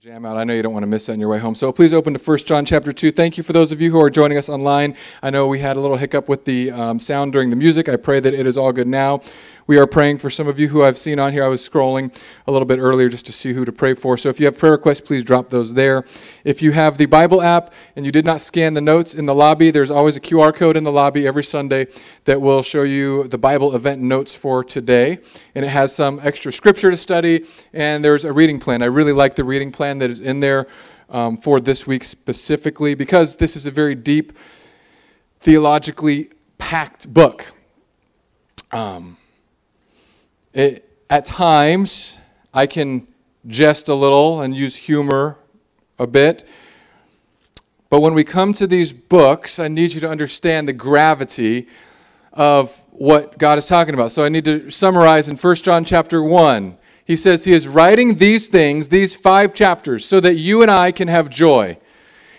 jam out. I know you don't want to miss that on your way home. So please open to 1 John chapter 2. Thank you for those of you who are joining us online. I know we had a little hiccup with the um, sound during the music. I pray that it is all good now. We are praying for some of you who I've seen on here. I was scrolling a little bit earlier just to see who to pray for. So if you have prayer requests, please drop those there. If you have the Bible app and you did not scan the notes in the lobby, there's always a QR code in the lobby every Sunday that will show you the Bible event notes for today. And it has some extra scripture to study, and there's a reading plan. I really like the reading plan that is in there um, for this week specifically because this is a very deep, theologically packed book. Um, it, at times, I can jest a little and use humor a bit. But when we come to these books, I need you to understand the gravity of what God is talking about. So I need to summarize in 1 John chapter 1. He says he is writing these things, these five chapters, so that you and I can have joy.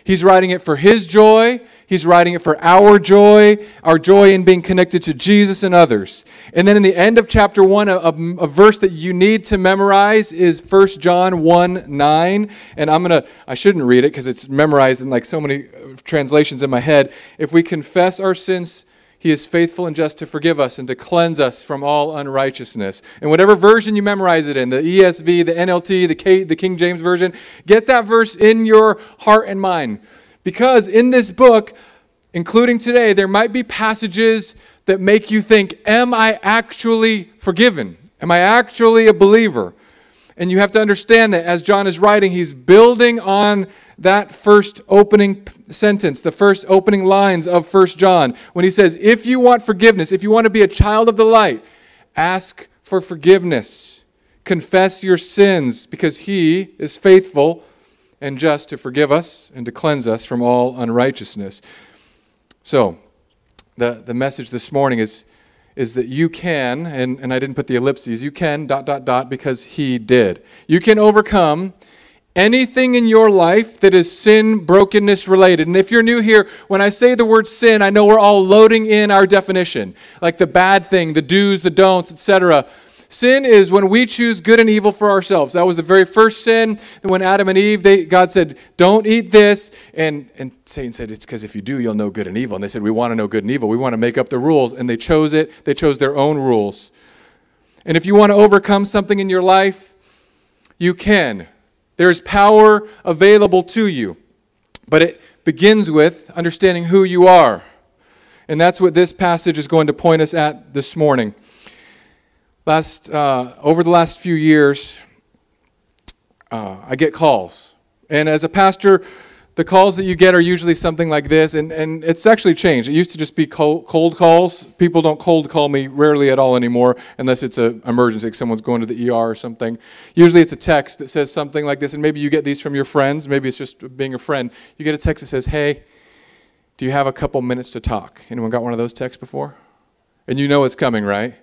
He's writing it for his joy. He's writing it for our joy, our joy in being connected to Jesus and others. And then in the end of chapter 1, a, a, verse that you need to memorize is 1 John 1 9. And I'm going to, I shouldn't read it because it's memorized in like so many uh, translations in my head. If we confess our sins, he is faithful and just to forgive us and to cleanse us from all unrighteousness. And whatever version you memorize it in, the ESV, the NLT, the, K, the King James Version, get that verse in your heart and mind. Because in this book, including today, there might be passages that make you think, Am I actually forgiven? Am I actually a believer? And you have to understand that as John is writing, he's building on that first opening sentence, the first opening lines of First John, when he says, If you want forgiveness, if you want to be a child of the light, ask for forgiveness. Confess your sins, because he is faithful and just to forgive us and to cleanse us from all unrighteousness. So, the, the message this morning is, is that you can, and, and I didn't put the ellipses, you can, dot, dot, dot, because he did. You can overcome anything in your life that is sin, brokenness related. And if you're new here, when I say the word sin, I know we're all loading in our definition, like the bad thing, the do's, the don'ts, etc. Sin is when we choose good and evil for ourselves. That was the very first sin. When Adam and Eve, they, God said, "Don't eat this," and and Satan said, "It's because if you do, you'll know good and evil." And they said, "We want to know good and evil. We want to make up the rules." And they chose it. They chose their own rules. And if you want to overcome something in your life, you can. There's power available to you. But it begins with understanding who you are. And that's what this passage is going to point us at this morning. Last, uh, over the last few years, uh, I get calls. And as a pastor, the calls that you get are usually something like this, and, and it's actually changed. It used to just be cold, cold calls. People don't cold call me rarely at all anymore, unless it's an emergency, like someone's going to the ER or something. Usually it's a text that says something like this, and maybe you get these from your friends. Maybe it's just being a friend. You get a text that says, Hey, do you have a couple minutes to talk? Anyone got one of those texts before? And you know it's coming, right?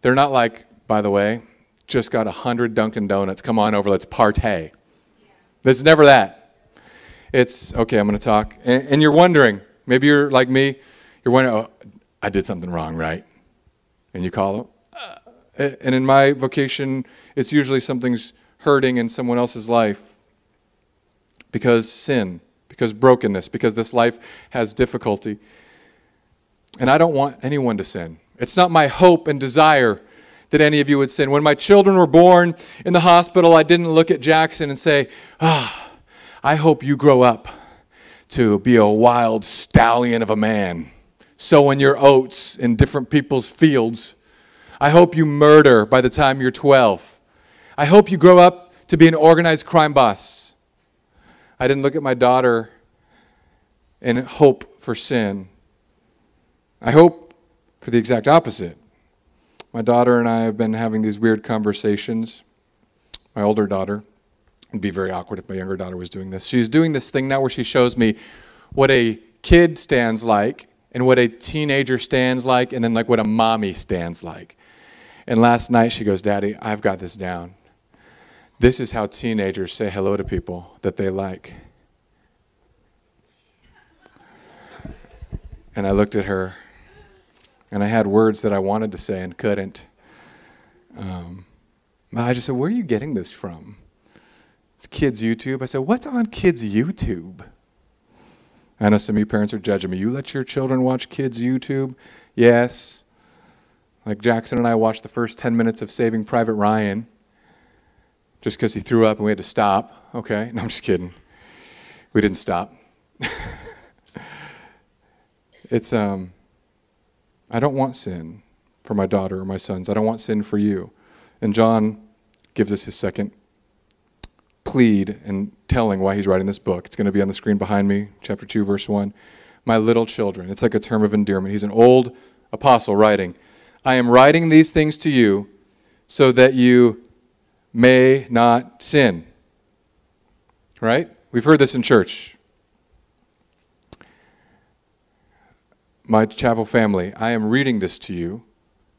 They're not like, by the way, just got a hundred Dunkin' Donuts. Come on over, let's partay. It's never that. It's okay. I'm going to talk, and, and, you're wondering. Maybe you're like me. You're wondering, oh, I did something wrong, right? And you call them. Uh, and in my vocation, it's usually something's hurting in someone else's life because sin, because brokenness, because this life has difficulty. And I don't want anyone to sin. It's not my hope and desire that any of you would sin. When my children were born in the hospital, I didn't look at Jackson and say, Ah, I hope you grow up to be a wild stallion of a man, sowing your oats in different people's fields. I hope you murder by the time you're 12. I hope you grow up to be an organized crime boss. I didn't look at my daughter and hope for sin. I hope for the exact opposite. My daughter and I have been having these weird conversations. My older daughter, it'd be very awkward if my younger daughter was doing this. She's doing this thing now where she shows me what a kid stands like and what a teenager stands like and then like what a mommy stands like. And last night she goes, Daddy, I've got this down. This is how teenagers say hello to people that they like. And I looked at her and I had words that I wanted to say and couldn't. Um, I just said, Where are you getting this from? Kids' YouTube. I said, What's on kids' YouTube? I know some of you parents are judging me. You let your children watch kids' YouTube? Yes. Like Jackson and I watched the first 10 minutes of Saving Private Ryan just because he threw up and we had to stop. Okay? No, I'm just kidding. We didn't stop. it's, um, I don't want sin for my daughter or my sons. I don't want sin for you. And John gives us his second plead and telling why he's writing this book. It's going to be on the screen behind me, chapter 2, verse 1. My little children. It's like a term of endearment. He's an old apostle writing. I am writing these things to you so that you may not sin. Right? We've heard this in church. My chapel family, I am reading this to you,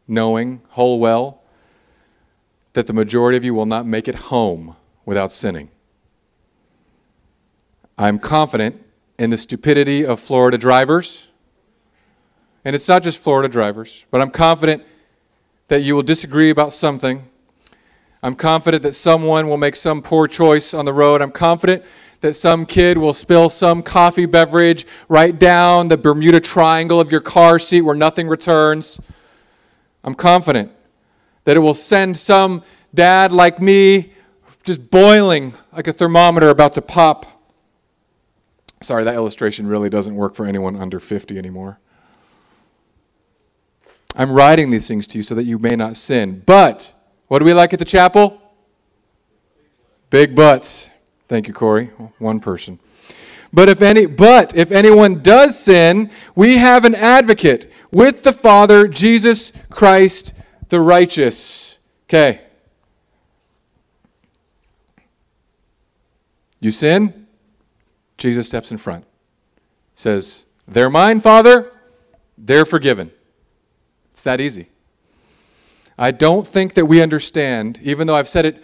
knowing whole well that the majority of you will not make it home without sinning. I'm confident in the stupidity of Florida drivers. And it's not just Florida drivers, but I'm confident that you will disagree about something. I'm confident that someone will make some poor choice on the road. I'm confident that some kid will spill some coffee beverage right down the Bermuda Triangle of your car seat where nothing returns. I'm confident that it will send some dad like me just boiling like a thermometer about to pop. Sorry, that illustration really doesn't work for anyone under 50 anymore. I'm writing these things to you so that you may not sin. But, what do we like at the chapel? Big butts. Thank you, Corey. One person. But if any but if anyone does sin, we have an advocate with the Father, Jesus Christ the righteous. Okay. You sin, Jesus steps in front. Says, They're mine, Father. They're forgiven. It's that easy. I don't think that we understand, even though I've said it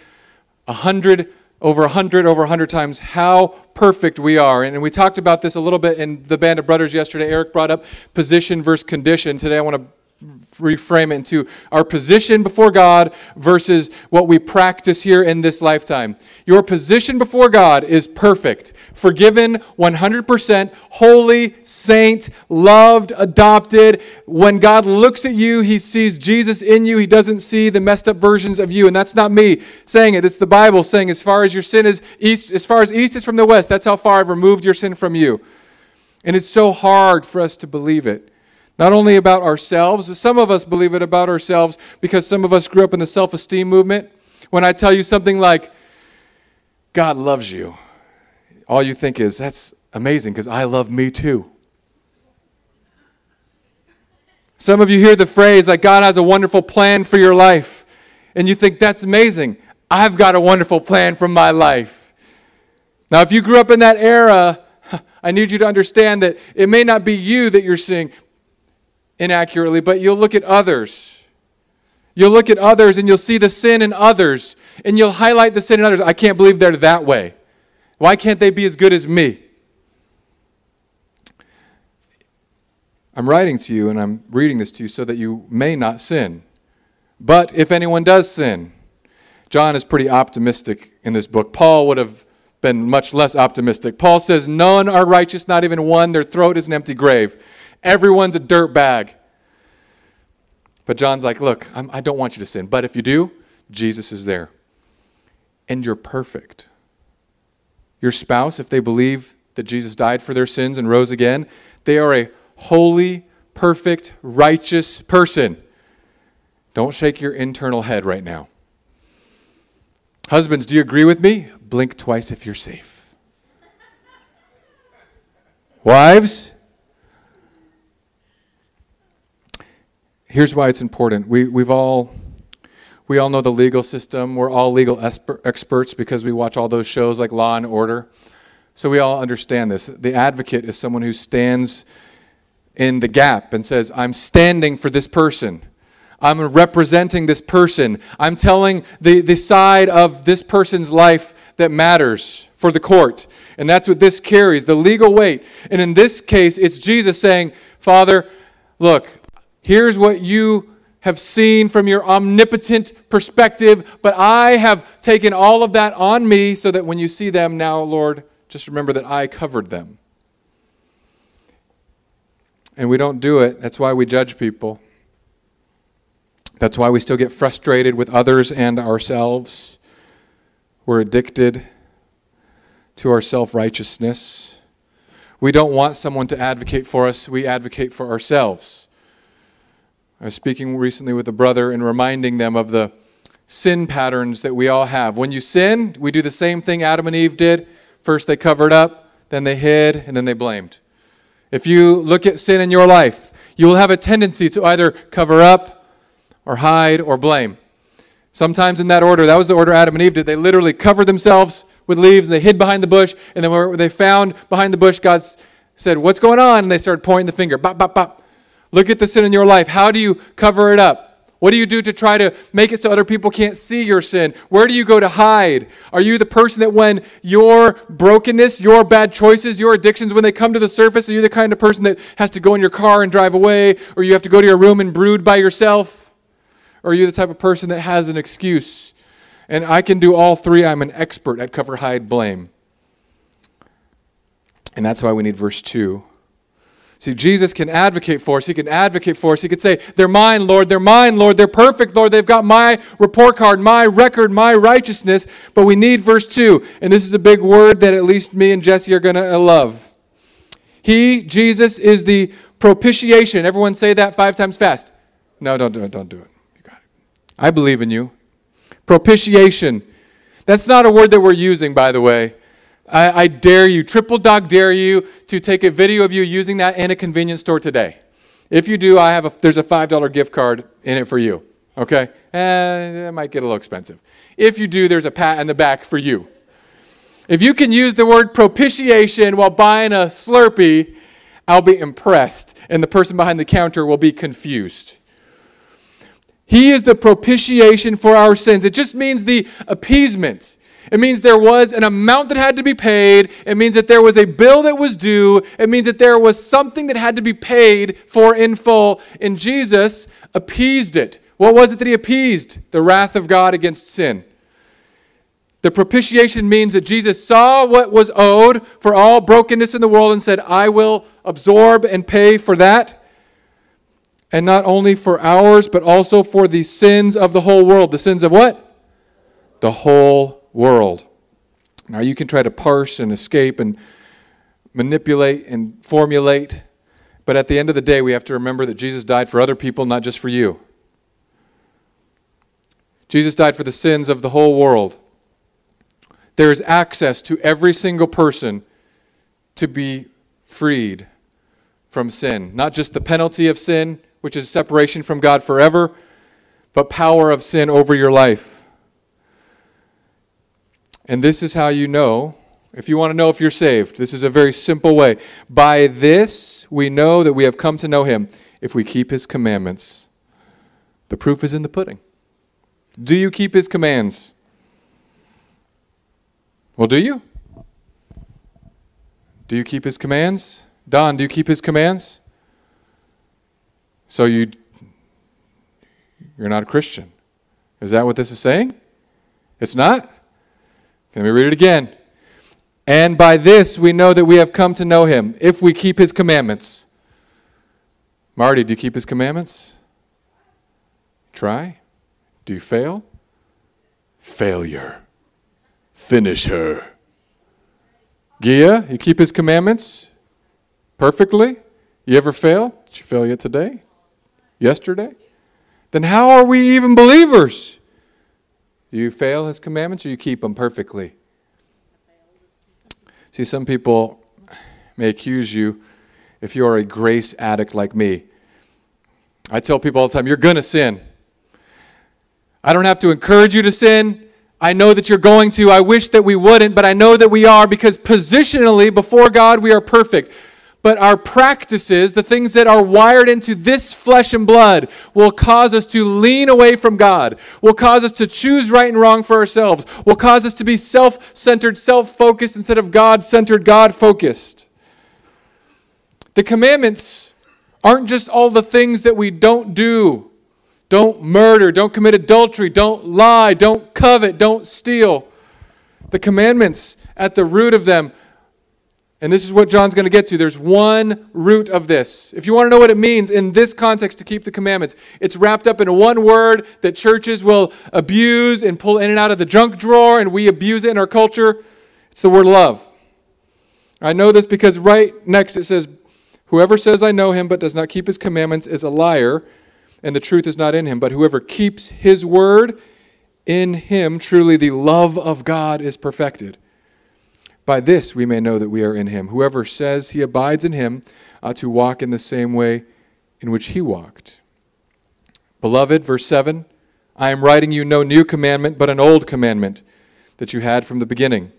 a hundred, over a hundred, over a hundred times, how perfect we are. And we talked about this a little bit in the Band of Brothers yesterday. Eric brought up position versus condition. Today I want to reframe it into our position before God versus what we practice here in this lifetime. Your position before God is perfect, forgiven 100%, holy, saint, loved, adopted. When God looks at you, he sees Jesus in you. He doesn't see the messed up versions of you. And that's not me saying it. It's the Bible saying as far as your sin is east as far as east is from the west, that's how far I've removed your sin from you. And it's so hard for us to believe it. Not only about ourselves, some of us believe it about ourselves because some of us grew up in the self esteem movement. When I tell you something like, God loves you, all you think is, that's amazing because I love me too. Some of you hear the phrase like, God has a wonderful plan for your life, and you think, that's amazing. I've got a wonderful plan for my life. Now, if you grew up in that era, I need you to understand that it may not be you that you're seeing, inaccurately, but you'll look at others. You'll look at others and you'll see the sin in others, and you'll highlight the sin in others. I can't believe they're that way. Why can't they be as good as me? I'm writing to you and I'm reading this to you so that you may not sin. But if anyone does sin, John is pretty optimistic in this book. Paul would have been much less optimistic. Paul says, None are righteous, not even one. Their throat is an empty grave. Everyone's a dirt bag. But John's like, look, I'm, I do not want you to sin. But if you do, Jesus is there. And you're perfect. Your spouse, if they believe that Jesus died for their sins and rose again, they are a holy, perfect, righteous person. Don't shake your internal head right now. Husbands, do you agree with me? Blink twice if you're safe. Wives, here's why it's important. We, we've all, we all know the legal system. We're all legal esper- experts because we watch all those shows like Law and Order. So we all understand this. The advocate is someone who stands in the gap and says, I'm standing for this person. I'm representing this person. I'm telling the, the side of this person's life that matters for the court. And that's what this carries the legal weight. And in this case, it's Jesus saying, Father, look, Here's what you have seen from your omnipotent perspective, but I have taken all of that on me so that when you see them now, Lord, just remember that I covered them. And we don't do it. That's why we judge people. That's why we still get frustrated with others and ourselves. We're addicted to our self righteousness. We don't want someone to advocate for us, we advocate for ourselves. I was speaking recently with a brother and reminding them of the sin patterns that we all have. When you sin, we do the same thing Adam and Eve did. First, they covered up, then they hid, and then they blamed. If you look at sin in your life, you will have a tendency to either cover up or hide or blame. Sometimes in that order, that was the order Adam and Eve did. They literally covered themselves with leaves and they hid behind the bush. And then when they found behind the bush, God said, What's going on? And they started pointing the finger. Bop, bop, bop. Look at the sin in your life. How do you cover it up? What do you do to try to make it so other people can't see your sin? Where do you go to hide? Are you the person that when your brokenness, your bad choices, your addictions, when they come to the surface, are you the kind of person that has to go in your car and drive away? Or you have to go to your room and brood by yourself? Or are you the type of person that has an excuse? And I can do all three. I'm an expert at cover, hide, blame. And that's why we need verse 2 See, Jesus can advocate for us. He can advocate for us. He could say, They're mine, Lord. They're mine, Lord. They're perfect, Lord. They've got my report card, my record, my righteousness. But we need verse 2. And this is a big word that at least me and Jesse are going to uh, love. He, Jesus, is the propitiation. Everyone say that five times fast. No, don't do it. Don't do it. You got it. I believe in you. Propitiation. That's not a word that we're using, by the way. I, I dare you, triple dog dare you, to take a video of you using that in a convenience store today. If you do, I have a, there's a $5 gift card in it for you. Okay? And eh, it might get a little expensive. If you do, there's a pat in the back for you. If you can use the word propitiation while buying a Slurpee, I'll be impressed, and the person behind the counter will be confused. He is the propitiation for our sins. It just means the appeasement. It means there was an amount that had to be paid. It means that there was a bill that was due. It means that there was something that had to be paid for in full. And Jesus appeased it. What was it that he appeased? The wrath of God against sin. The propitiation means that Jesus saw what was owed for all brokenness in the world and said, I will absorb and pay for that. And not only for ours, but also for the sins of the whole world. The sins of what? The whole world. Now, you can try to parse and escape and manipulate and formulate, but at the end of the day, we have to remember that Jesus died for other people, not just for you. Jesus died for the sins of the whole world. There is access to every single person to be freed from sin. Not just the penalty of sin, which is separation from God forever, but power of sin over your life. And this is how you know, if you want to know if you're saved, this is a very simple way. By this we know that we have come to know him if we keep his commandments. The proof is in the pudding. Do you keep his commands? Well, do you? Do you keep his commands? Don, do you keep his commands? So you you're not a Christian. Is that what this is saying? It's not? Let me read it again. And by this we know that we have come to know him, if we keep his commandments. Marty, do you keep his commandments? Try. Do you fail? Failure. Finish her. Gia, you keep his commandments perfectly? You ever fail? Did you fail yet today? Yesterday? Then how are we even believers? You fail his commandments or you keep them perfectly? See, some people may accuse you if you are a grace addict like me. I tell people all the time, you're going to sin. I don't have to encourage you to sin. I know that you're going to. I wish that we wouldn't, but I know that we are because positionally, before God, we are perfect but our practices, the things that are wired into this flesh and blood, will cause us to lean away from God, will cause us to choose right and wrong for ourselves, will cause us to be self centered, self focused instead of God centered, God focused. The commandments aren't just all the things that we don't do Don't murder. Don't commit adultery. Don't lie. Don't covet. Don't steal. The commandments, at the root of them, and this is what John's going to get to. There's one root of this. If you want to know what it means in this context to keep the commandments, it's wrapped up in one word that churches will abuse and pull in and out of the junk drawer, and we abuse it in our culture. It's the word love. I know this because right next it says, Whoever says, I know him, but does not keep his commandments is a liar, and the truth is not in him. But whoever keeps his word, in him truly the love of God is perfected. By this we may know that we are in him. Whoever says he abides in him ought to walk in the same way in which he walked. Beloved, verse 7 I am writing you no new commandment, but an old commandment that you had from the beginning.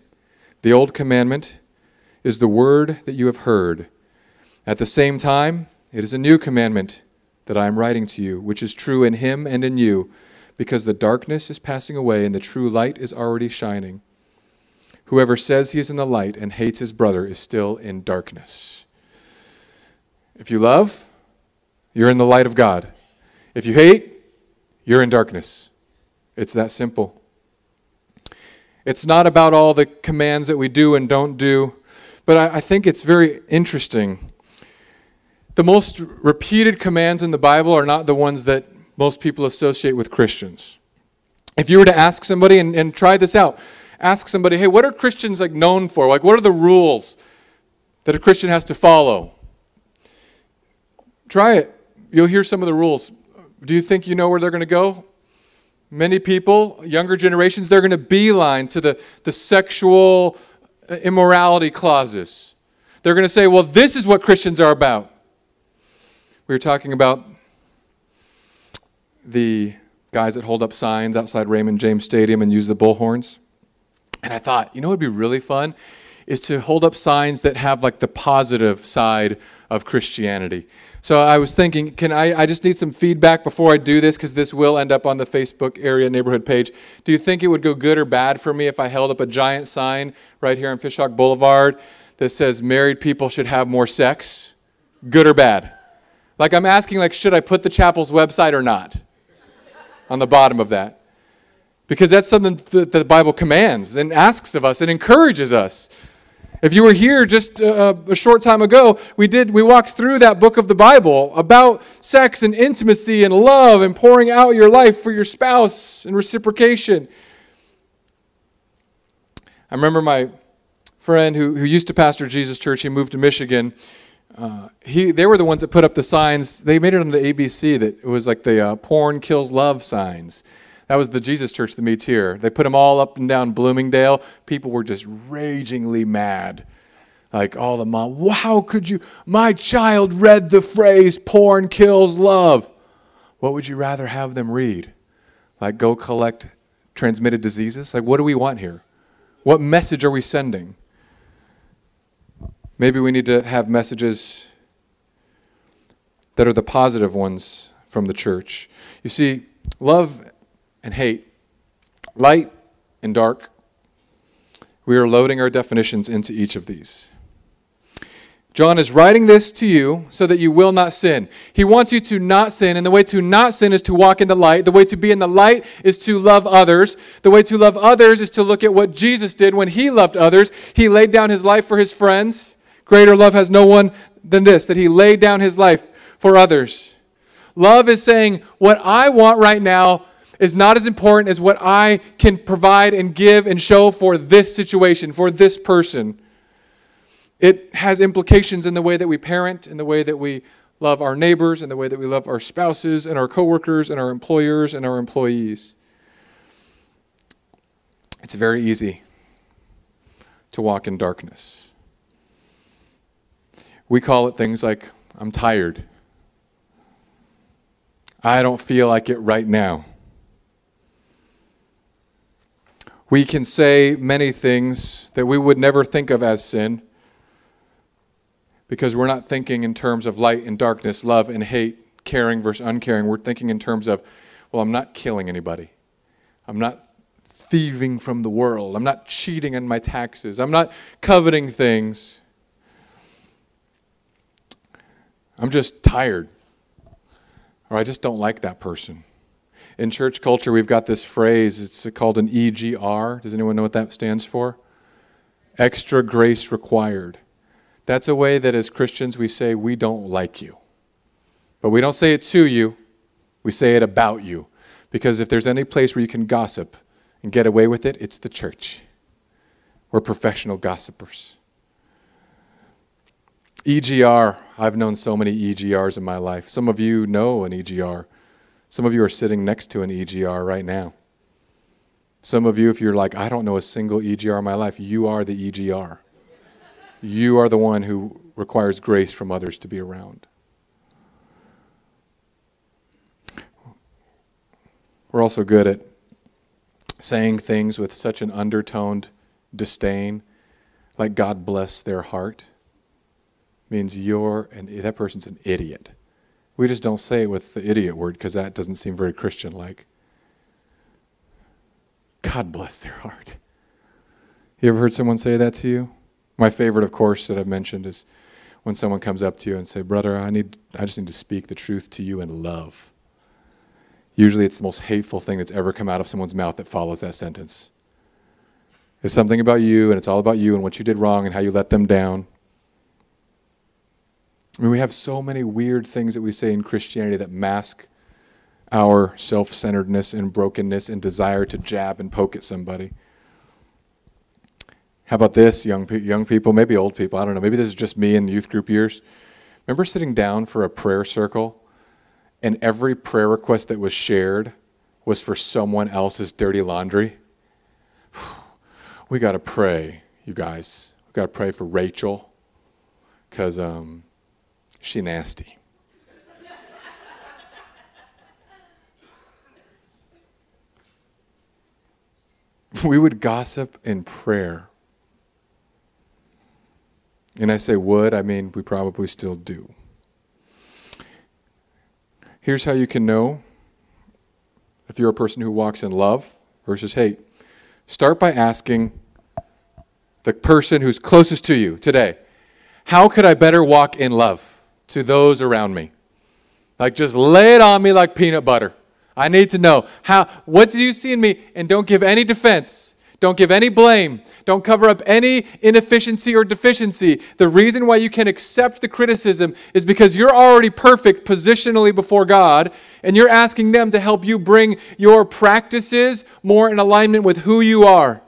The old commandment is the word that you have heard. At the same time, it is a new commandment that I am writing to you, which is true in him and in you, because the darkness is passing away and the true light is already shining. Whoever says he is in the light and hates his brother is still in darkness. If you love, you're in the light of God. If you hate, you're in darkness. It's that simple. It's not about all the commands that we do and don't do, but I, I think it's very interesting. The most repeated commands in the Bible are not the ones that most people associate with Christians. If you were to ask somebody, and, and try this out, ask somebody, hey, what are Christians like known for? Like, what are the rules that a Christian has to follow? Try it. You'll hear some of the rules. Do you think you know where they're going to go? Many people, younger generations, they're going to beeline to the, the sexual uh, immorality clauses. They're going to say, well, this is what Christians are about. We were talking about the guys that hold up signs outside Raymond James Stadium and use the bullhorns. And I thought, you know what would be really fun? Is to hold up signs that have like the positive side of Christianity. So I was thinking, can I, I just need some feedback before I do this because this will end up on the Facebook area neighborhood page. Do you think it would go good or bad for me if I held up a giant sign right here on Fishhawk Boulevard that says married people should have more sex? Good or bad? Like I'm asking, like, should I put the chapel's website or not? on the bottom of that because that's something that the Bible commands and asks of us and encourages us. If you were here just a, a, short time ago, we did we walked through that book of the Bible about sex and intimacy and love and pouring out your life for your spouse and reciprocation. I remember my friend who, who used to pastor Jesus Church. He moved to Michigan. Uh, he, they were the ones that put up the signs. They made it on the ABC that it was like the uh, porn kills love signs. That was the Jesus church that meets here. They put them all up and down Bloomingdale. People were just ragingly mad. Like all the mom, how could you? My child read the phrase porn kills love. What would you rather have them read? Like go collect transmitted diseases? Like what do we want here? What message are we sending? Maybe we need to have messages that are the positive ones from the church. You see, love and hate, light and dark. We are loading our definitions into each of these. John is writing this to you so that you will not sin. He wants you to not sin, and the way to not sin is to walk in the light. The way to be in the light is to love others. The way to love others is to look at what Jesus did when he loved others. He laid down his life for his friends. Greater love has no one than this, that he laid down his life for others. Love is saying, What I want right now, is not as important as what I can provide and give and show for this situation, for this person. It has implications in the way that we parent, in the way that we love our neighbors, in the way that we love our spouses and our coworkers and our employers and our employees. It's very easy to walk in darkness. We call it things like, I'm tired. I don't feel like it right now. We can say many things that we would never think of as sin because we're not thinking in terms of light and darkness, love and hate, caring versus uncaring. We're thinking in terms of, well, I'm not killing anybody. I'm not thieving from the world. I'm not cheating on my taxes. I'm not coveting things. I'm just tired. Or I just don't like that person. In church culture, we've got this phrase, it's called an EGR. Does anyone know what that stands for? Extra grace required. That's a way that as Christians we say, we don't like you. But we don't say it to you, we say it about you. Because if there's any place where you can gossip and get away with it, it's the church. We're professional gossipers. EGR, I've known so many EGRs in my life. Some of you know an EGR. Some of you are sitting next to an EGR right now. Some of you, if you're like, I don't know a single EGR in my life, you are the EGR. You are the one who requires grace from others to be around. We're also good at saying things with such an undertoned disdain, like God bless their heart means you're and that person's an idiot. We just don't say it with the idiot word because that doesn't seem very Christian like. God bless their heart. You ever heard someone say that to you? My favorite, of course, that I've mentioned is when someone comes up to you and say, "Brother, I need I just need to speak the truth to you in love." Usually it's the most hateful thing that's ever come out of someone's mouth that follows that sentence. It's something about you and it's all about you and what you did wrong and how you let them down. I mean, we have so many weird things that we say in Christianity that mask our self centeredness and brokenness and desire to jab and poke at somebody. How about this, young, pe- young people, maybe old people, I don't know, maybe this is just me in youth group years. Remember sitting down for a prayer circle and every prayer request that was shared was for someone else's dirty laundry? We got to pray, you guys. We got to pray for Rachel because um, she nasty. we would gossip in prayer. And I say would, I mean we probably still do. Here's how you can know if you're a person who walks in love versus hate. Start by asking the person who's closest to you today, How could I better walk in love? To those around me. Like just lay it on me like peanut butter. I need to know how what do you see in me and don't give any defense. Don't give any blame. Don't cover up any inefficiency or deficiency. The reason why you can accept the criticism is because you're already perfect positionally before God, and you're asking them to help you bring your practices more in alignment with who you are.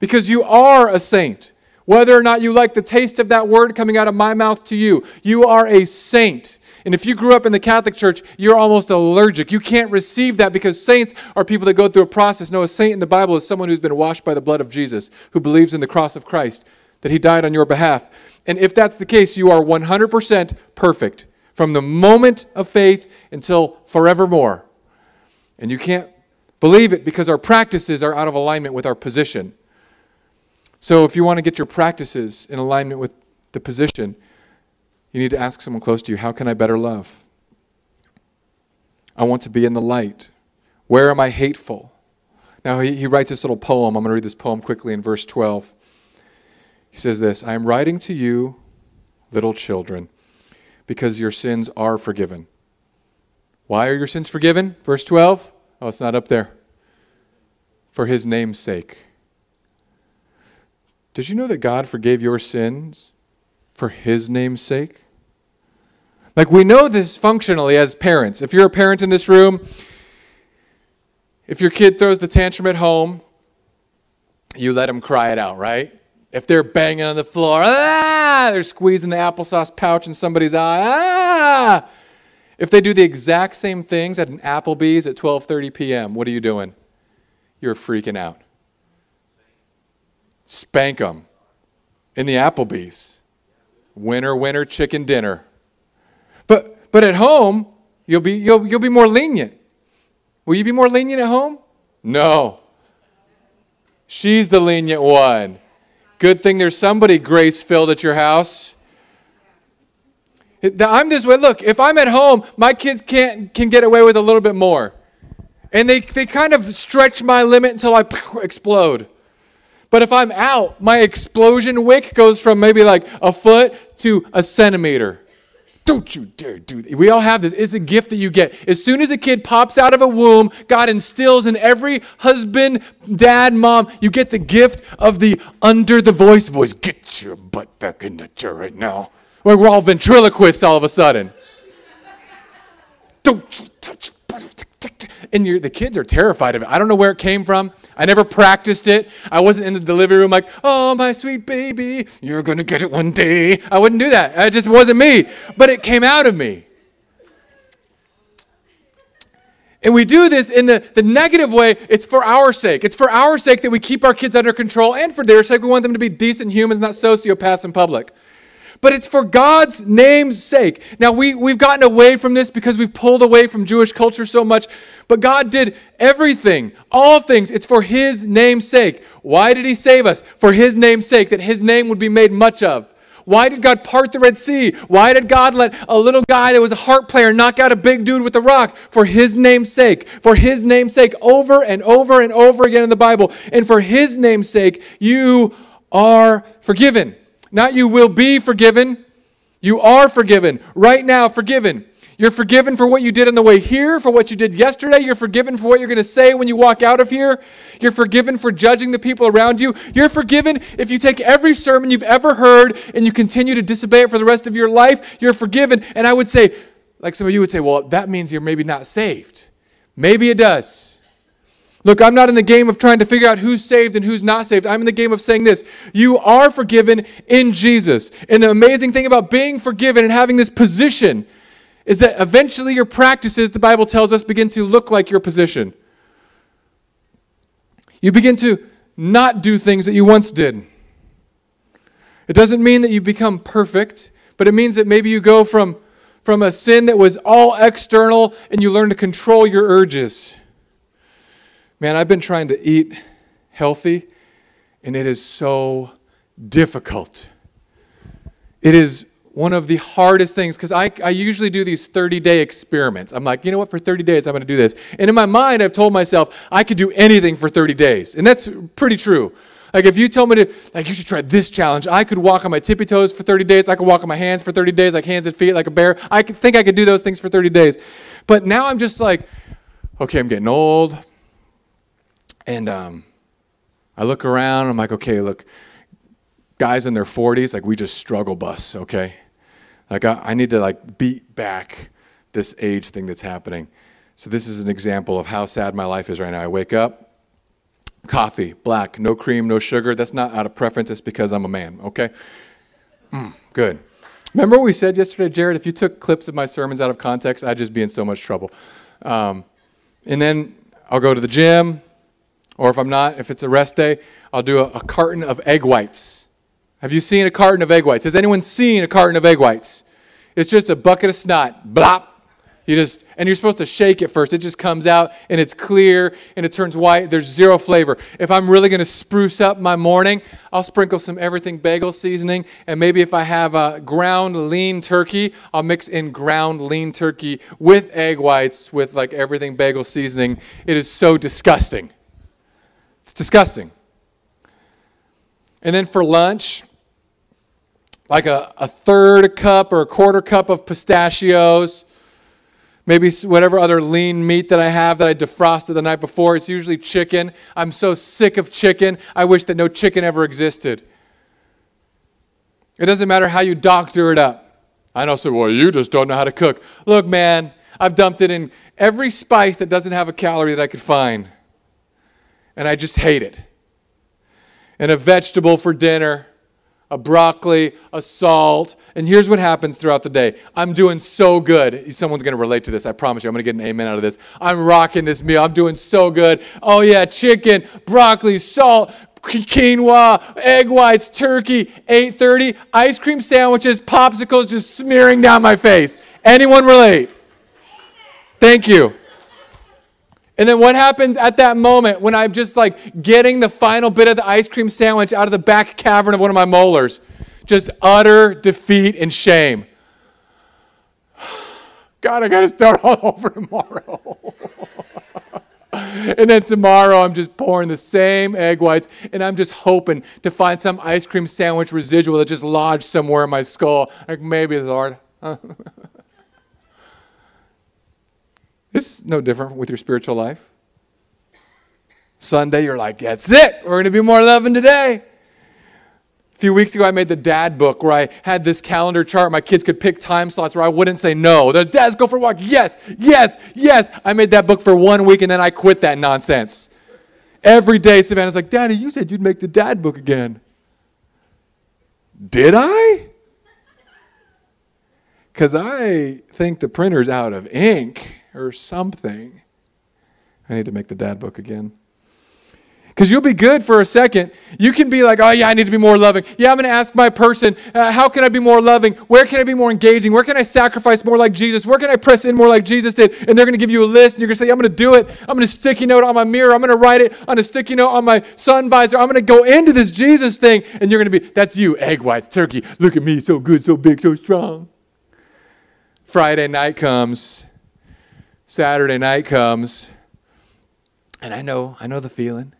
Because you are a saint. Whether or not you like the taste of that word coming out of my mouth to you, you are a saint. And if you grew up in the Catholic Church, you're almost allergic. You can't receive that because saints are people that go through a process. No, a saint in the Bible is someone who's been washed by the blood of Jesus, who believes in the cross of Christ, that he died on your behalf. And if that's the case, you are 100% perfect from the moment of faith until forevermore. And you can't believe it because our practices are out of alignment with our position. So if you want to get your practices in alignment with the position, you need to ask someone close to you, how can I better love? I want to be in the light. Where am I hateful? Now he, he writes this little poem. I'm going to read this poem quickly in verse 12. He says this I am writing to you, little children, because your sins are forgiven. Why are your sins forgiven? Verse 12. Oh, it's not up there. For his name's sake. Did you know that God forgave your sins for His name's sake? Like, we know this functionally as parents. If you're a parent in this room, if your kid throws the tantrum at home, you let them cry it out, right? If they're banging on the floor, ah, they're squeezing the applesauce pouch in somebody's eye, ah. If they do the exact same things at an Applebee's at 12:30 p.m., what are you doing? You're freaking out spank them in the Applebee's. Winner, winner, chicken dinner. But, but at home, you'll be, you'll, you'll be more lenient. Will you be more lenient at home? No. She's the lenient one. Good thing there's somebody grace filled at your house. I'm this way. Look, if I'm at home, my kids can't can get away with a little bit more. And they, they kind of stretch my limit until I explode. But if I'm out, my explosion wick goes from maybe like a foot to a centimeter. Don't you dare do that. We all have this. It's a gift that you get. As soon as a kid pops out of a womb, God instills in every husband, dad, mom, you get the gift of the under the voice voice. Get your butt back in the chair right now. We're all ventriloquists all of a sudden. Don't you touch and the kids are terrified of it. I don't know where it came from. I never practiced it. I wasn't in the delivery room like, oh, my sweet baby, you're going to get it one day. I wouldn't do that. It just wasn't me. But it came out of me. And we do this in the, the negative way. It's for our sake. It's for our sake that we keep our kids under control, and for their sake, we want them to be decent humans, not sociopaths in public but it's for God's name's sake. Now, we, we've gotten away from this because we've pulled away from Jewish culture so much, but God did everything, all things. It's for His name's sake. Why did He save us? For His name's sake, that His name would be made much of. Why did God part the Red Sea? Why did God let a little guy that was a harp player knock out a big dude with a rock? For his name's sake. For his name's sake, over and over and over again in the Bible. And for his name's sake, you are forgiven. Not you will be forgiven. You are forgiven. Right now, forgiven. You're forgiven for what you did on the way here, for what you did yesterday. You're forgiven for what you're going to say when you walk out of here. You're forgiven for judging the people around you. You're forgiven if you take every sermon you've ever heard and you continue to disobey it for the rest of your life. You're forgiven. And I would say, like some of you would say, well, that means you're maybe not saved. Maybe it does. Look, I'm not in the game of trying to figure out who's saved and who's not saved. I'm in the game of saying this you are forgiven in Jesus. And the amazing thing about being forgiven and having this position is that eventually your practices, the Bible tells us, begin to look like your position. You begin to not do things that you once did. It doesn't mean that you become perfect, but it means that maybe you go from, from a sin that was all external and you learn to control your urges. Man, I've been trying to eat healthy, and it is so difficult. It is one of the hardest things because I, I usually do these 30 day experiments. I'm like, you know what, for 30 days, I'm going to do this. And in my mind, I've told myself I could do anything for 30 days. And that's pretty true. Like, if you tell me to, like, you should try this challenge, I could walk on my tippy toes for 30 days. I could walk on my hands for 30 days, like hands and feet, like a bear. I could think I could do those things for 30 days. But now I'm just like, okay, I'm getting old. And um, I look around, I'm like, okay, look, guys in their 40s, like we just struggle bus, okay? Like I, I need to like beat back this age thing that's happening. So this is an example of how sad my life is right now. I wake up, coffee, black, no cream, no sugar. That's not out of preference, it's because I'm a man, okay? Mm, good. Remember what we said yesterday, Jared? If you took clips of my sermons out of context, I'd just be in so much trouble. Um, and then I'll go to the gym, or if I'm not, if it's a rest day, I'll do a, a carton of egg whites. Have you seen a carton of egg whites? Has anyone seen a carton of egg whites? It's just a bucket of snot. Blop. You just and you're supposed to shake it first. It just comes out and it's clear and it turns white. There's zero flavor. If I'm really going to spruce up my morning, I'll sprinkle some everything bagel seasoning and maybe if I have a ground lean turkey, I'll mix in ground lean turkey with egg whites with like everything bagel seasoning. It is so disgusting. It's disgusting. And then for lunch, like a, a third cup or a quarter cup of pistachios, maybe whatever other lean meat that I have that I defrosted the night before. It's usually chicken. I'm so sick of chicken. I wish that no chicken ever existed. It doesn't matter how you doctor it up. I know, so well, you just don't know how to cook. Look, man, I've dumped it in every spice that doesn't have a calorie that I could find and I just hate it. And a vegetable for dinner, a broccoli, a salt. And here's what happens throughout the day. I'm doing so good. Someone's going to relate to this. I promise you. I'm going to get an amen out of this. I'm rocking this meal. I'm doing so good. Oh, yeah, chicken, broccoli, salt, quinoa, egg whites, turkey, 8:30, ice cream sandwiches, popsicles just smearing down my face. Anyone relate? Thank you. And then what happens at that moment when I'm just like getting the final bit of the ice cream sandwich out of the back cavern of one of my molars? Just utter defeat and shame. God, I got to start all over tomorrow. and then tomorrow I'm just pouring the same egg whites and I'm just hoping to find some ice cream sandwich residual that just lodged somewhere in my skull. Like maybe, Lord. It's no different with your spiritual life. Sunday, you're like, that's it. We're going to be more loving today. A few weeks ago, I made the dad book where I had this calendar chart. My kids could pick time slots where I wouldn't say no. The dads go for a walk. Yes, yes, yes. I made that book for one week and then I quit that nonsense. Every day, Savannah's like, Daddy, you said you'd make the dad book again. Did I? Because I think the printer's out of ink or something. I need to make the dad book again. Because you'll be good for a second. You can be like, oh, yeah, I need to be more loving. Yeah, I'm going to ask my person, uh, how can I be more loving? Where can I be more engaging? Where can I sacrifice more like Jesus? Where can I press in more like Jesus did? And they're going to give you a list, and you're going to say, I'm going to do it. I'm going to sticky note on my mirror. I'm going to write it on a sticky note on my sun visor. I'm going to go into this Jesus thing, and you're going to be, that's you, egg whites, turkey. Look at me, so good, so big, so strong. Friday night comes, Saturday night comes, and I know, I know the feeling.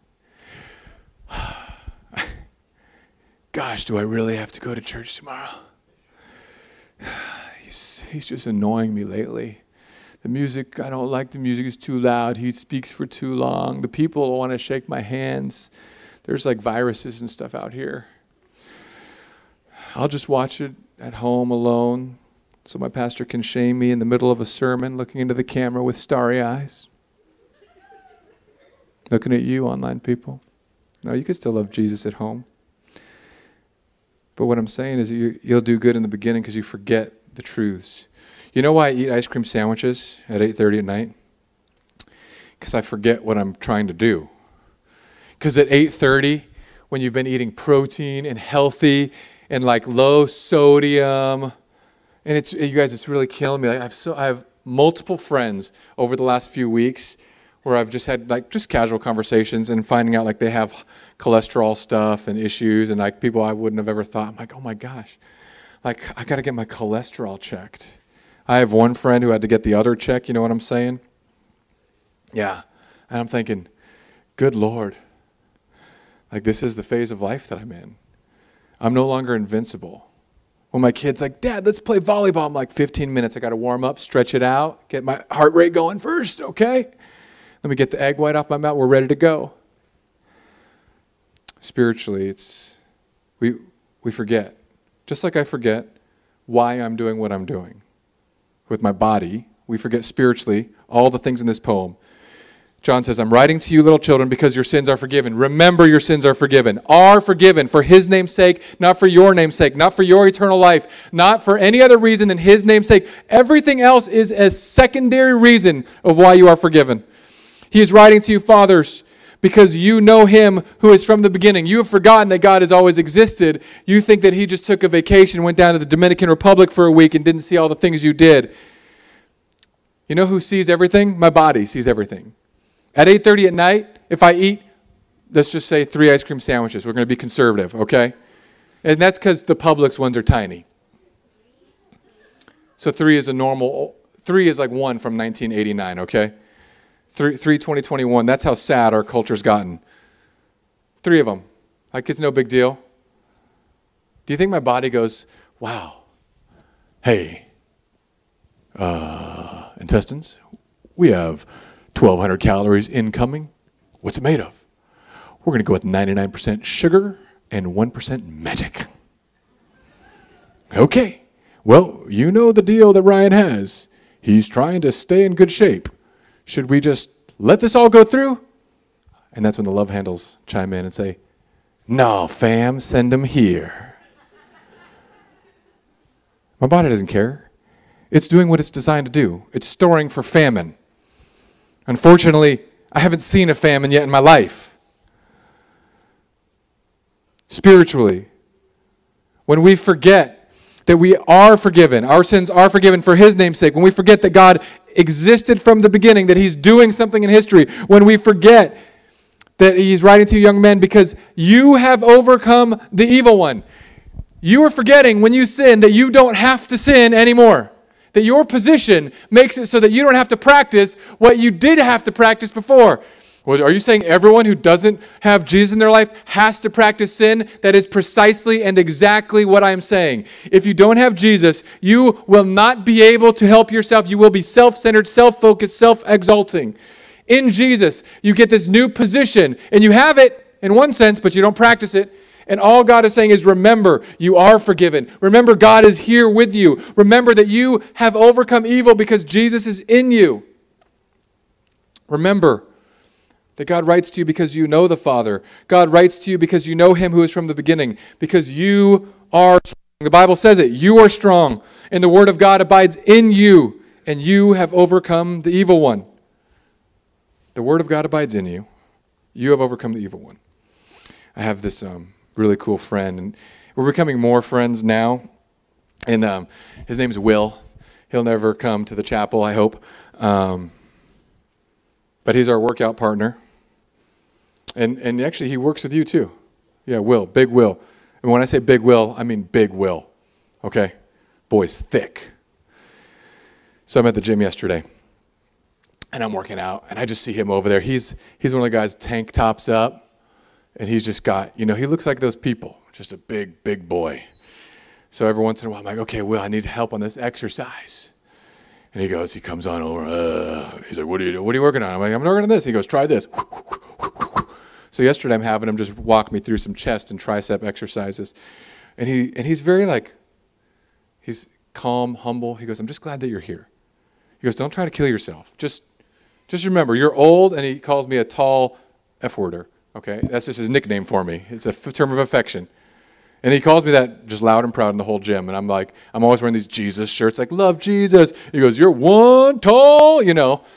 Gosh, do I really have to go to church tomorrow? He's, he's just annoying me lately. The music, I don't like the music, is too loud. He speaks for too long. The people want to shake my hands. There's like viruses and stuff out here. I'll just watch it at home alone so my pastor can shame me in the middle of a sermon looking into the camera with starry eyes. Looking at you, online people. No, you can still love Jesus at home. But what I'm saying is you, you'll do good in the beginning because you forget the truths. You know why I eat ice cream sandwiches at 8:30 at night? Because I forget what I'm trying to do. Because at 8:30, when you've been eating protein and healthy and like low sodium, and it's you guys, it's really killing me. I have so I have multiple friends over the last few weeks where I've just had like just casual conversations and finding out like they have cholesterol stuff and issues and like people I wouldn't have ever thought. I'm like, oh my gosh, like I got to get my cholesterol checked. I have one friend who had to get the other check. You know what I'm saying? Yeah, and I'm thinking, good Lord, like this is the phase of life that I'm in. I'm no longer invincible. When my kid's like, Dad, let's play volleyball, I'm like, 15 minutes. I got to warm up, stretch it out, get my heart rate going first, okay? Let me get the egg white off my mouth. We're ready to go. Spiritually, it's we we forget. Just like I forget why I'm doing what I'm doing. With my body, we forget spiritually all the things in this poem. John says, I'm writing to you, little children, because your sins are forgiven. Remember, your sins are forgiven. Are forgiven for his name's sake, not for your name's sake, not for your eternal life, not for any other reason than his name's sake. Everything else is a secondary reason of why you are forgiven. He is writing to you, fathers, because you know him who is from the beginning. You have forgotten that God has always existed. You think that he just took a vacation, went down to the Dominican Republic for a week, and didn't see all the things you did. You know who sees everything? My body sees everything. At 8:30 at night, if I eat, let's just say three ice cream sandwiches, we're going to be conservative, okay? And that's because the Publix ones are tiny. So three is a normal. Three is like one from 1989, okay? 3, 3 2021. That's how sad our culture's gotten. Three of them. Like it's no big deal. Do you think my body goes, wow, hey, uh, intestines, we have 1,200 calories incoming. What's it made of? We're going to go with 99% sugar and 1% magic. Okay. Well, you know the deal that Ryan has. He's trying to stay in good shape. Should we just let this all go through? And that's when the love handles chime in and say, No, fam, send them here. My body doesn't care. It's doing what it's designed to do, it's storing for famine. Unfortunately, I haven't seen a famine yet in my life. Spiritually, when we forget that we are forgiven, our sins are forgiven for His name's sake, when we forget that God existed from the beginning, that He's doing something in history, when we forget that He's writing to young men because you have overcome the evil one. You are forgetting when you sin that you don't have to sin anymore. That your position makes it so that you don't have to practice what you did have to practice before. Well, are you saying everyone who doesn't have Jesus in their life has to practice sin? That is precisely and exactly what I'm saying. If you don't have Jesus, you will not be able to help yourself. You will be self centered, self focused, self exalting. In Jesus, you get this new position, and you have it in one sense, but you don't practice it. And all God is saying is remember, you are forgiven. Remember, God is here with you. Remember that you have overcome evil because Jesus is in you. Remember that God writes to you because you know the Father. God writes to you because you know Him who is from the beginning, because you are strong. The Bible says it. You are strong, and the Word of God abides in you, and you have overcome the evil one. The Word of God abides in you. You have overcome the evil one. I have this um, really cool friend, and we're becoming more friends now. And um, his name's Will. He'll never come to the chapel, I hope. Um, but he's our workout partner. And, and actually, he works with you too. Yeah, Will, Big Will. And when I say Big Will, I mean Big Will. Okay? Boy's thick. So I'm at the gym yesterday, and I'm working out, and I just see him over there. He's, he's one of the guys, tank tops up, and he's just got, you know, he looks like those people, just a big, big boy. So every once in a while, I'm like, okay, Will, I need help on this exercise. And he goes, he comes on over. Uh, he's like, what are you, doing? what are you working on? I'm like, I'm working on this. He goes, try this. So yesterday I'm having him just walk me through some chest and tricep exercises. And he and he's very like he's calm, humble. He goes, "I'm just glad that you're here." He goes, "Don't try to kill yourself. Just just remember, you're old." And he calls me a tall F-worder. Okay? That's just his nickname for me. It's a f- term of affection. And he calls me that just loud and proud in the whole gym. And I'm like, I'm always wearing these Jesus shirts, like, love Jesus. He goes, You're one tall, you know.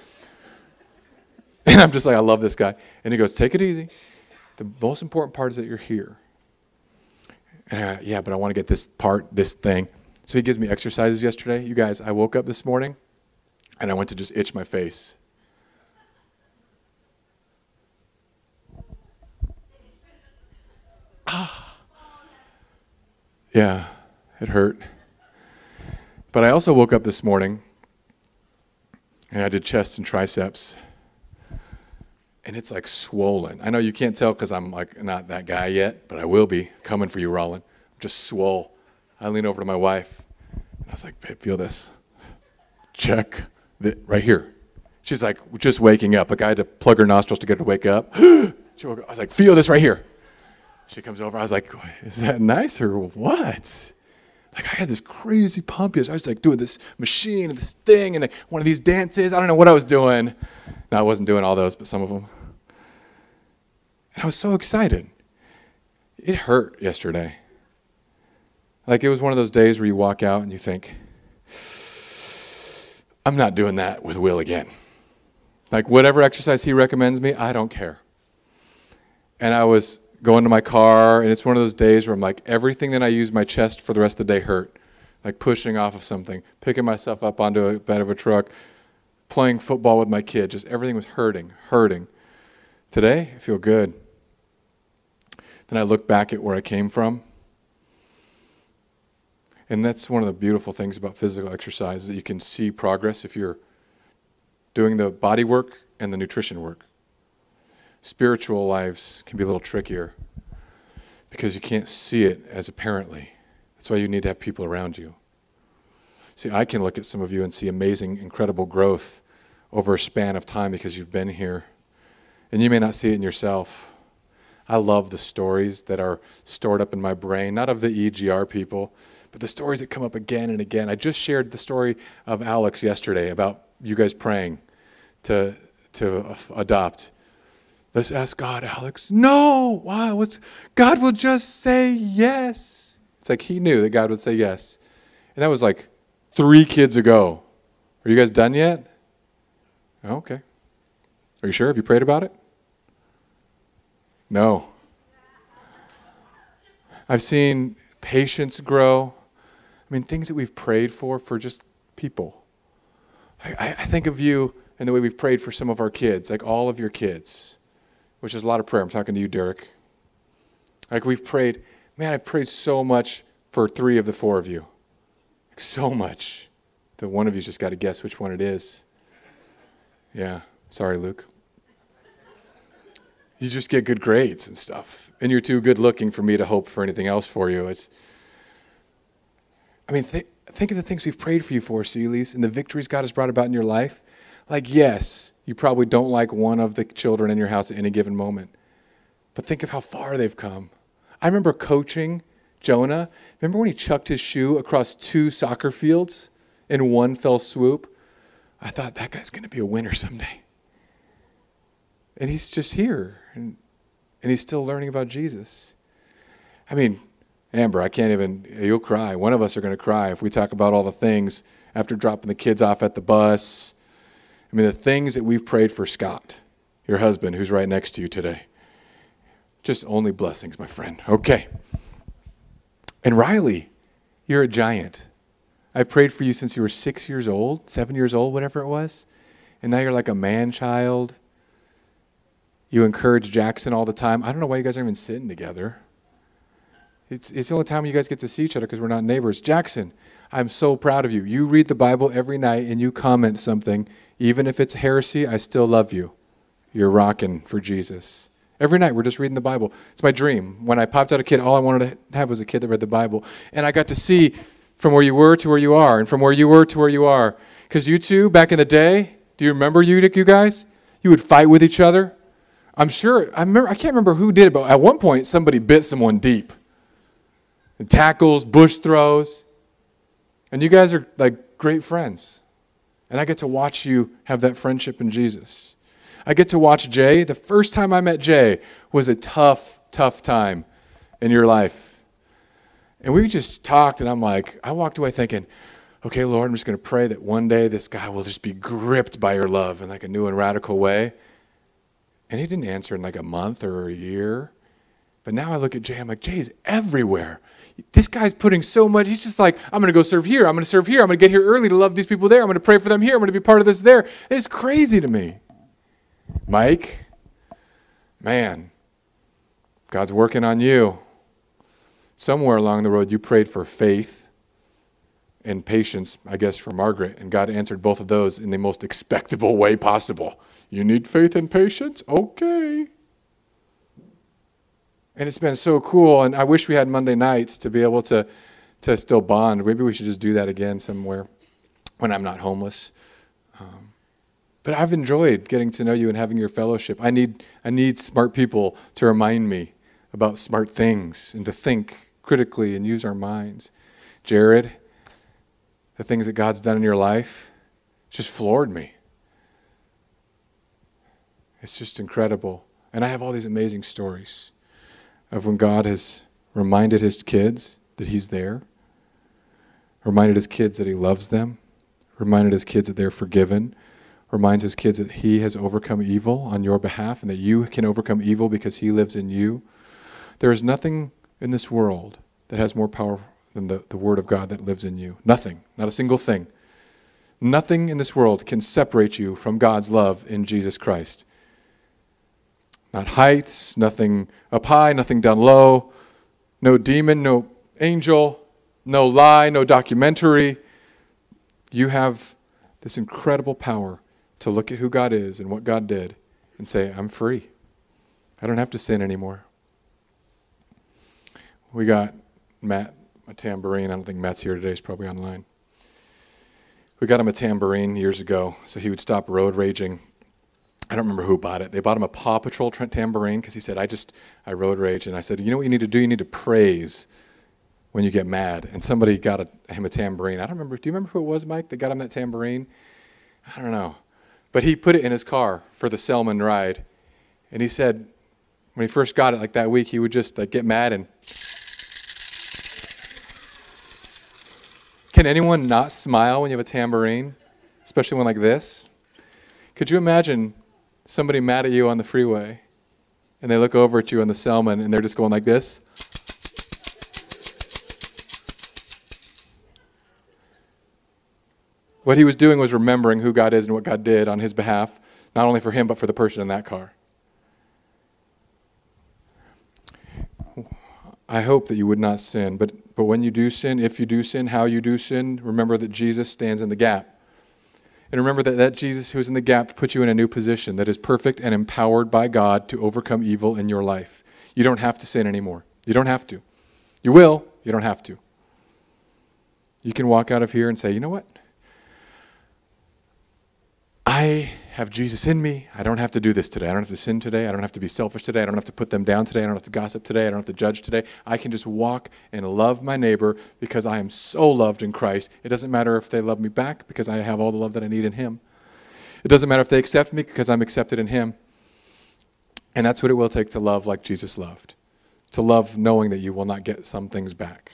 And I'm just like, I love this guy. And he goes, Take it easy. The most important part is that you're here. And I, yeah, but I want to get this part, this thing. So he gives me exercises yesterday. You guys, I woke up this morning and I went to just itch my face. Yeah, it hurt. But I also woke up this morning and I did chest and triceps and it's like swollen. I know you can't tell because I'm like not that guy yet, but I will be coming for you, Rollin. I'm just swole. I lean over to my wife, and I was like, "Babe, feel this? Check the, right here." She's like, just waking up. Like I had to plug her nostrils to get her to wake up. she woke up. I was like, "Feel this right here." She comes over. I was like, "Is that nice or what?" Like I had this crazy pump. I was like doing this machine and this thing and like one of these dances. I don't know what I was doing. No, I wasn't doing all those, but some of them. And I was so excited. It hurt yesterday. Like it was one of those days where you walk out and you think, I'm not doing that with Will again. Like whatever exercise he recommends me, I don't care. And I was going to my car, and it's one of those days where I'm like, everything that I use my chest for the rest of the day hurt. Like pushing off of something, picking myself up onto a bed of a truck, playing football with my kid. Just everything was hurting, hurting. Today, I feel good. Then I look back at where I came from. And that's one of the beautiful things about physical exercise that you can see progress if you're doing the body work and the nutrition work. Spiritual lives can be a little trickier because you can't see it as apparently. That's why you need to have people around you. See, I can look at some of you and see amazing, incredible growth over a span of time because you've been here. And you may not see it in yourself. I love the stories that are stored up in my brain, not of the EGR people, but the stories that come up again and again. I just shared the story of Alex yesterday about you guys praying to, to adopt. Let's ask God, Alex. No, why? What's God will just say yes. It's like he knew that God would say yes. And that was like three kids ago. Are you guys done yet? Oh, okay. Are you sure? Have you prayed about it? No. I've seen patience grow. I mean, things that we've prayed for for just people. I, I, think of you and the way we've prayed for some of our kids, like all of your kids, which is a lot of prayer. I'm talking to you, Derek. Like we've prayed, man, I've prayed so much for three of the four of you. Like so much that one of you's just got to guess which one it is. Yeah. Sorry, Luke. you just get good grades and stuff. And you're too good looking for me to hope for anything else for you. It's, I mean, th- think of the things we've prayed for you for, Seelys, and the victories God has brought about in your life. Like, yes, you probably don't like one of the children in your house at any given moment, but think of how far they've come. I remember coaching Jonah. Remember when he chucked his shoe across two soccer fields in one fell swoop? I thought that guy's going to be a winner someday. And he's just here, and, and he's still learning about Jesus. I mean, Amber, I can't even, you'll cry. One of us are going to cry if we talk about all the things after dropping the kids off at the bus. I mean, the things that we've prayed for Scott, your husband, who's right next to you today. Just only blessings, my friend. Okay. And Riley, you're a giant. I've prayed for you since you were six years old, seven years old, whatever it was. And now you're like a man child. You encourage Jackson all the time. I don't know why you guys aren't even sitting together. It's, it's the only time you guys get to see each other because we're not neighbors. Jackson, I'm so proud of you. You read the Bible every night and you comment something. Even if it's heresy, I still love you. You're rocking for Jesus. Every night we're just reading the Bible. It's my dream. When I popped out a kid, all I wanted to have was a kid that read the Bible. And I got to see from where you were to where you are, and from where you were to where you are. Because you two, back in the day, do you remember you, you guys? You would fight with each other. I'm sure, I, remember, I can't remember who did it, but at one point somebody bit someone deep. And tackles, bush throws. And you guys are like great friends. And I get to watch you have that friendship in Jesus. I get to watch Jay. The first time I met Jay was a tough, tough time in your life. And we just talked, and I'm like, I walked away thinking, okay, Lord, I'm just going to pray that one day this guy will just be gripped by your love in like a new and radical way. And he didn't answer in like a month or a year. But now I look at Jay, I'm like, Jay's everywhere. This guy's putting so much. He's just like, I'm going to go serve here. I'm going to serve here. I'm going to get here early to love these people there. I'm going to pray for them here. I'm going to be part of this there. It's crazy to me. Mike, man, God's working on you. Somewhere along the road, you prayed for faith and patience, I guess, for Margaret, and God answered both of those in the most expectable way possible. You need faith and patience? Okay. And it's been so cool, and I wish we had Monday nights to be able to, to still bond. Maybe we should just do that again somewhere when I'm not homeless. Um, but I've enjoyed getting to know you and having your fellowship. I need, I need smart people to remind me about smart things and to think critically and use our minds. Jared, the things that God's done in your life just floored me. It's just incredible. And I have all these amazing stories of when God has reminded his kids that he's there, reminded his kids that he loves them, reminded his kids that they're forgiven, reminds his kids that he has overcome evil on your behalf and that you can overcome evil because he lives in you. There is nothing in this world that has more power than the, the word of God that lives in you. Nothing, not a single thing. Nothing in this world can separate you from God's love in Jesus Christ. Not heights, nothing up high, nothing down low, no demon, no angel, no lie, no documentary. You have this incredible power to look at who God is and what God did and say, I'm free. I don't have to sin anymore. We got Matt a tambourine. I don't think Matt's here today. He's probably online. We got him a tambourine years ago so he would stop road raging I don't remember who bought it. They bought him a Paw Patrol Trent tambourine because he said, I just, I road rage. And I said, you know what you need to do? You need to praise when you get mad. And somebody got a, him a tambourine. I don't remember. Do you remember who it was, Mike, that got him that tambourine? I don't know. But he put it in his car for the Selmon ride. And he said, when he first got it like that week, he would just like get mad and. Can anyone not smile when you have a tambourine? Especially one like this? Could you imagine somebody mad at you on the freeway and they look over at you on the Selmon and they're just going like this. What he was doing was remembering who God is and what God did on his behalf, not only for him, but for the person in that car. I hope that you would not sin, but, but when you do sin, if you do sin, how you do sin, remember that Jesus stands in the gap. And remember that that Jesus who is in the gap put you in a new position that is perfect and empowered by God to overcome evil in your life. You don't have to sin anymore. You don't have to. You will, you don't have to. You can walk out of here and say, you know what? I have Jesus in me. I don't have to do this today. I don't have to sin today. I don't have to be selfish today. I don't have to put them down today. I don't have to gossip today. I don't have to judge today. I can just walk and love my neighbor because I am so loved in Christ. It doesn't matter if they love me back because I have all the love that I need in Him. It doesn't matter if they accept me because I'm accepted in Him. And that's what it will take to love like Jesus loved. To love knowing that you will not get some things back.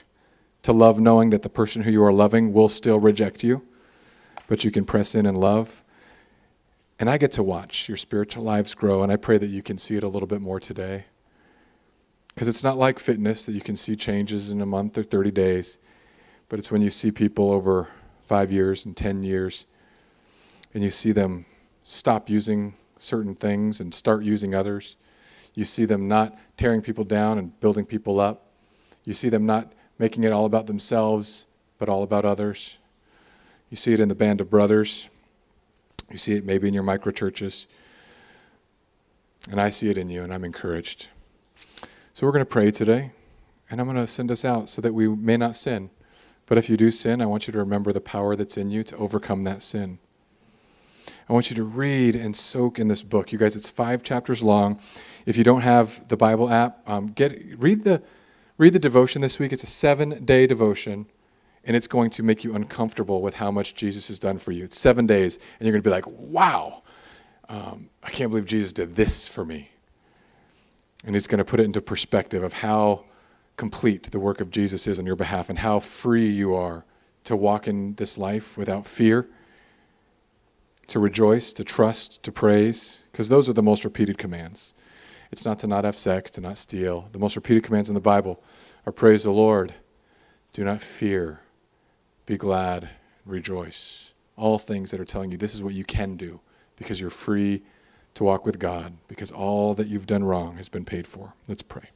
To love knowing that the person who you are loving will still reject you, but you can press in and love and I get to watch your spiritual lives grow, and I pray that you can see it a little bit more today. Because it's not like fitness that you can see changes in a month or 30 days, but it's when you see people over five years and 10 years, and you see them stop using certain things and start using others. You see them not tearing people down and building people up. You see them not making it all about themselves, but all about others. You see it in the band of brothers you see it maybe in your micro churches. And I see it in you, and I'm encouraged. So we're going to pray today, and I'm going to send us out so that we may not sin. But if you do sin, I want you to remember the power that's in you to overcome that sin. I want you to read and soak in this book. You guys, it's five chapters long. If you don't have the Bible app, um, get read the read the devotion this week. It's a seven day devotion and it's going to make you uncomfortable with how much Jesus has done for you. It's seven days, and you're going to be like, wow, um, I can't believe Jesus did this for me. And he's going to put it into perspective of how complete the work of Jesus is on your behalf and how free you are to walk in this life without fear, to rejoice, to trust, to praise, because those are the most repeated commands. It's not to not have sex, to not steal. The most repeated commands in the Bible are praise the Lord, do not fear, be glad, rejoice. All things that are telling you this is what you can do because you're free to walk with God, because all that you've done wrong has been paid for. Let's pray.